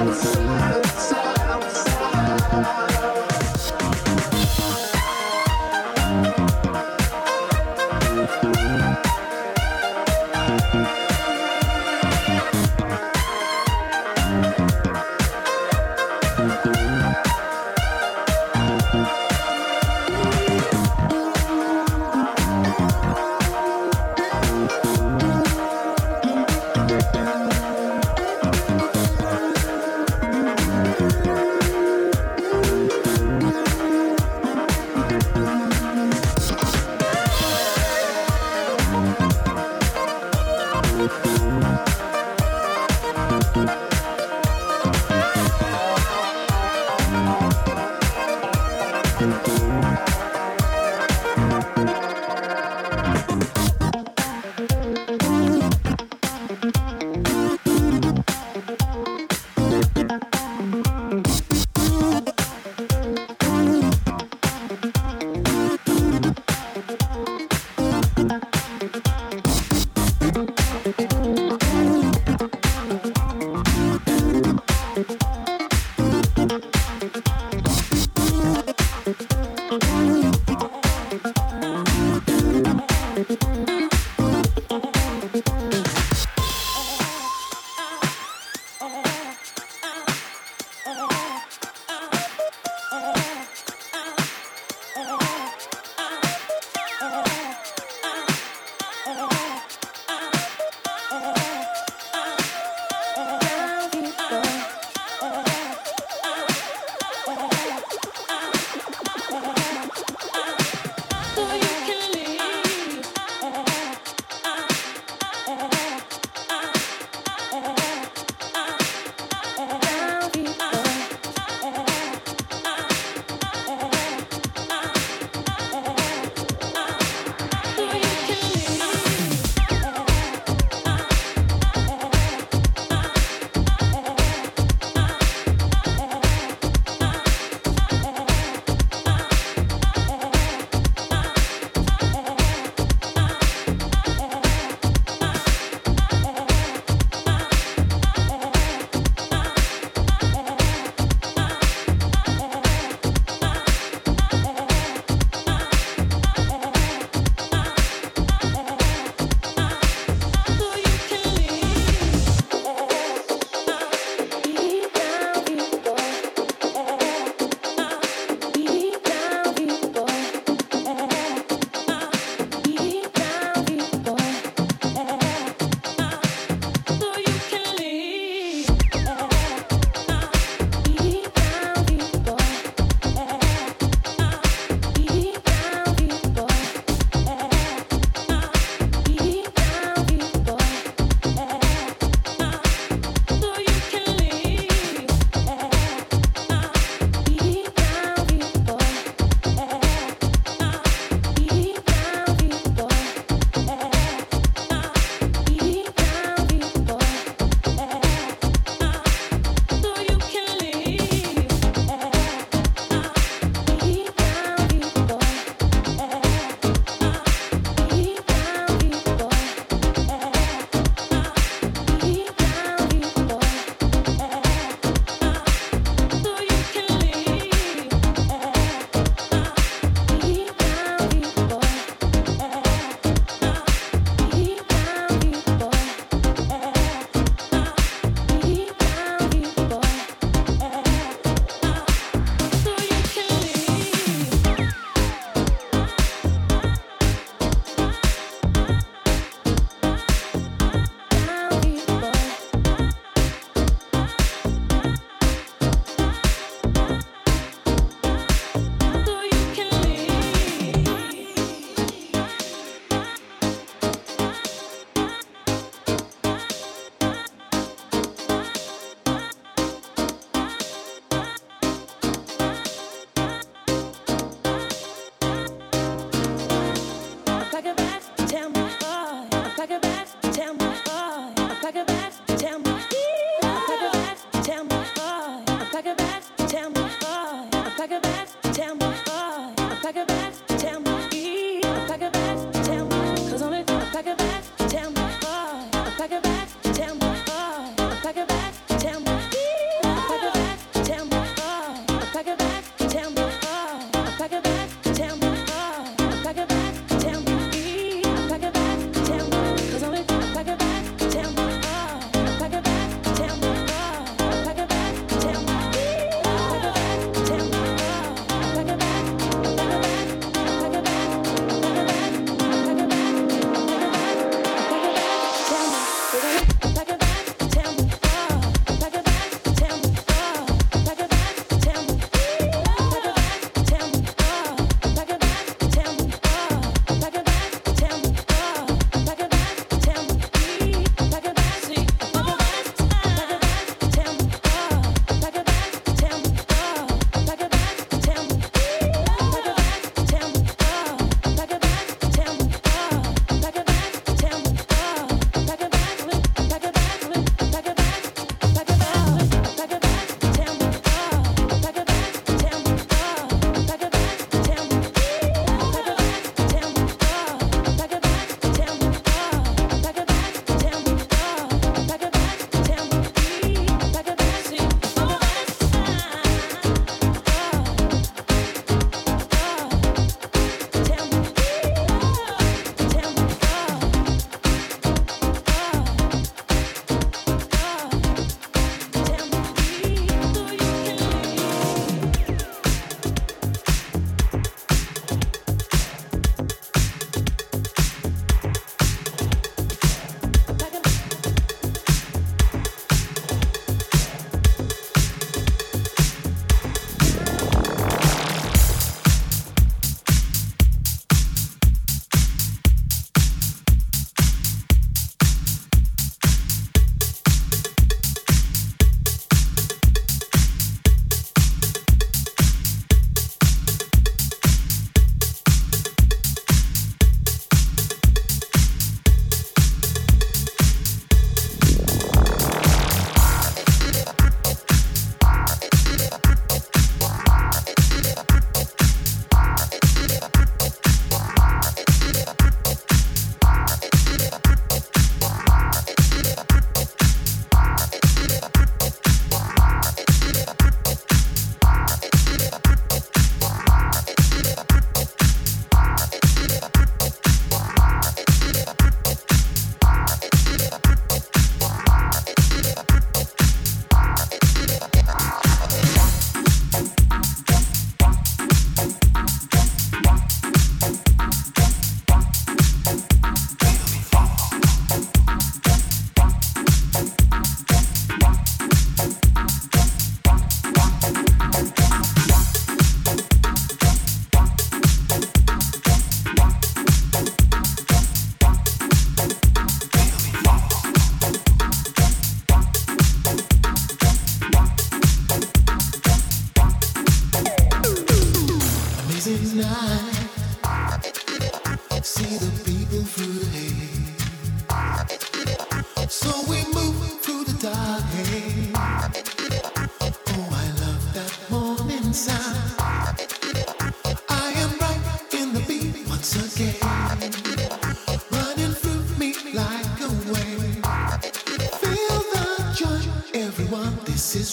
Thanks.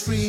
free.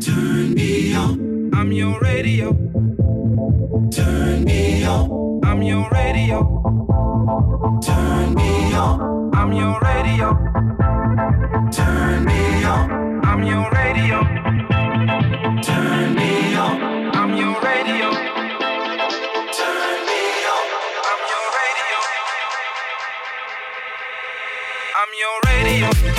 Turn me on. I'm your radio. Turn me on. I'm your radio. Turn me on. I'm your radio. Turn me on. I'm your radio. Turn me on. I'm your radio. Turn me on. I'm your radio. I'm your radio.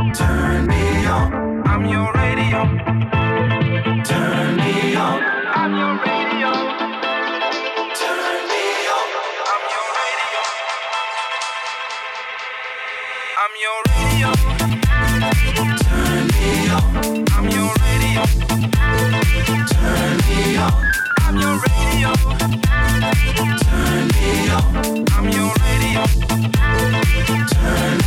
Turn me on. I'm your radio. Turn me on. I'm your radio. Turn me on. I'm your radio. I'm your radio. Turn me on. I'm your radio. Turn me on. I'm your radio. Turn me on. I'm your radio. Turn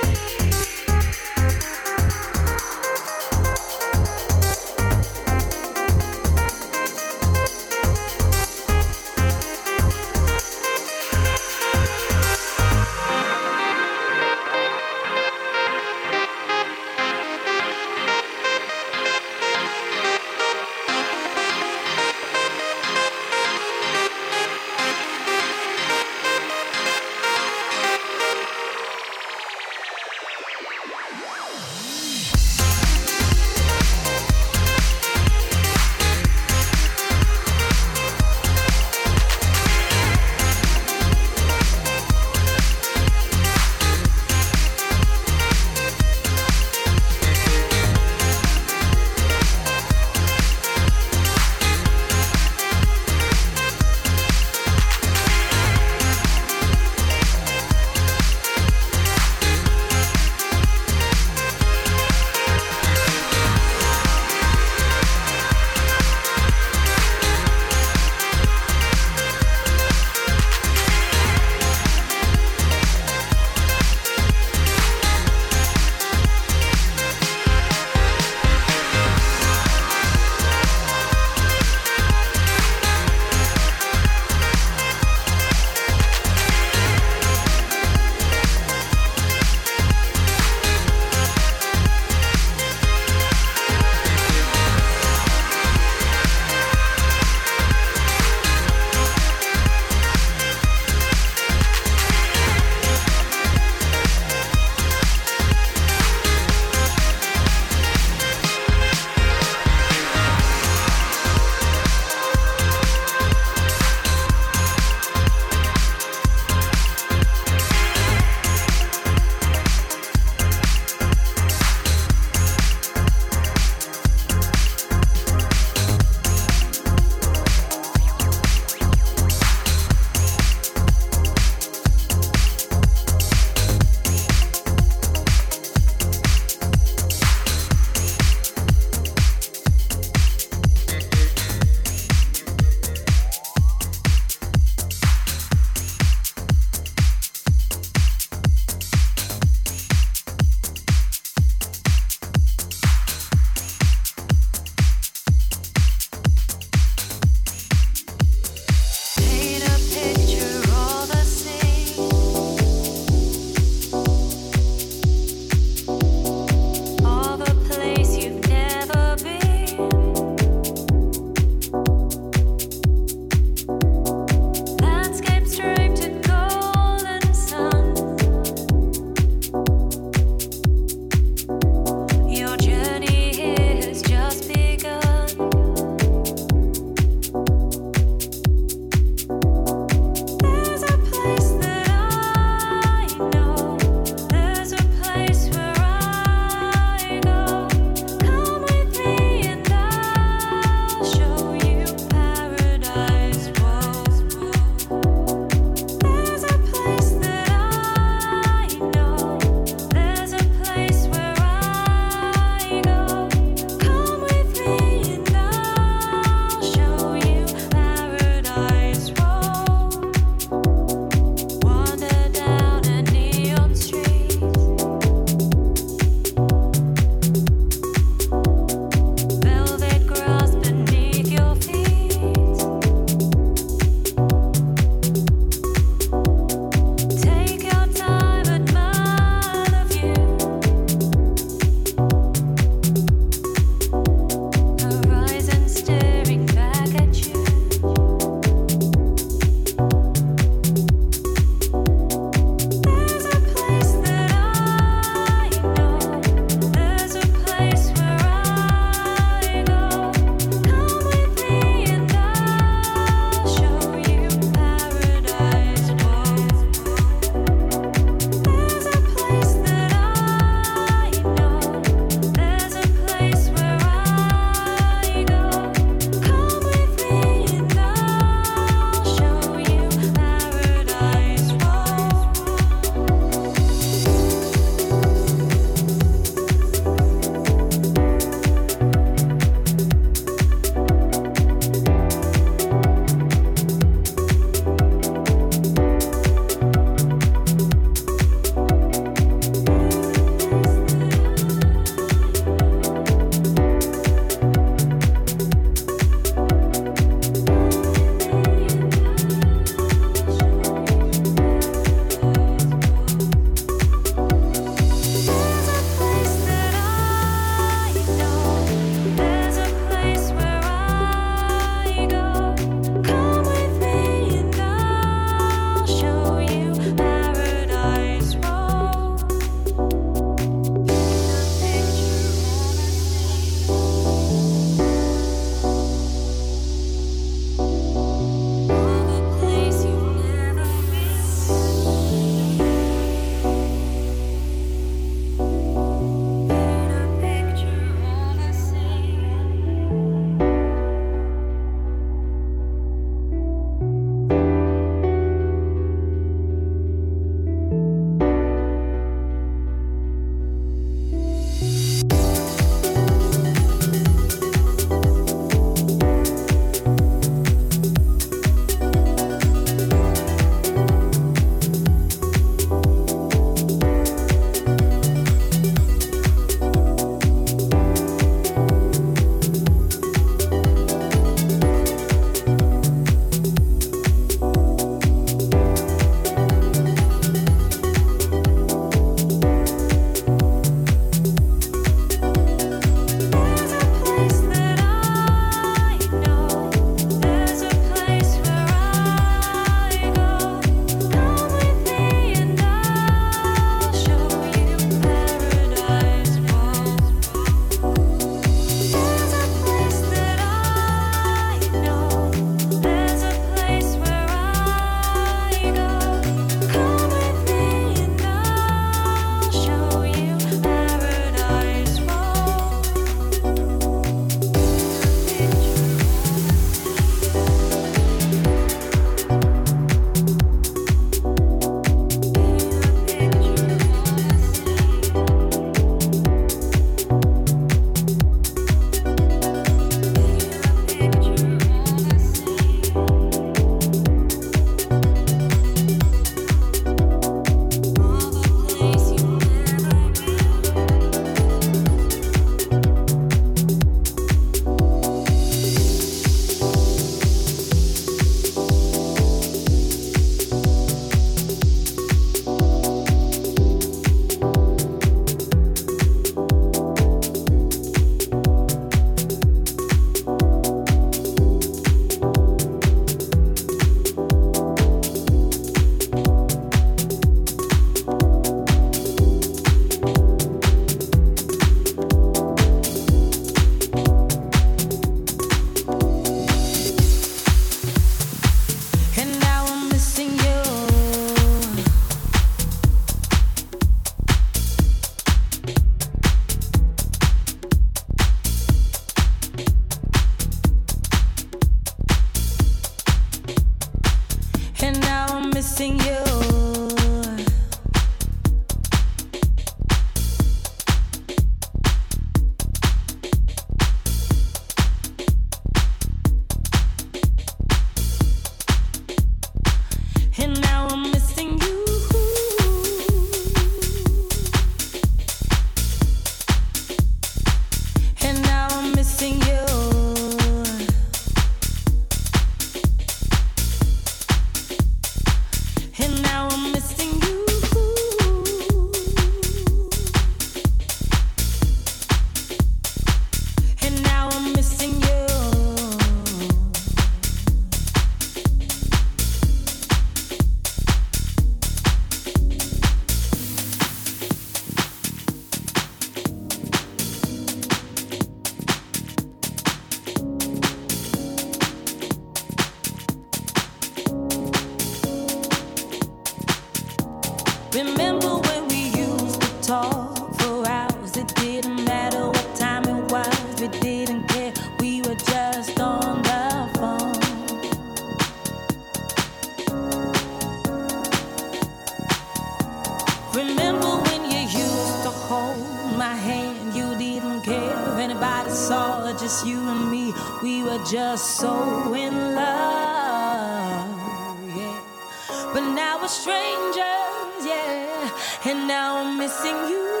But now we're strangers, yeah. And now I'm missing you.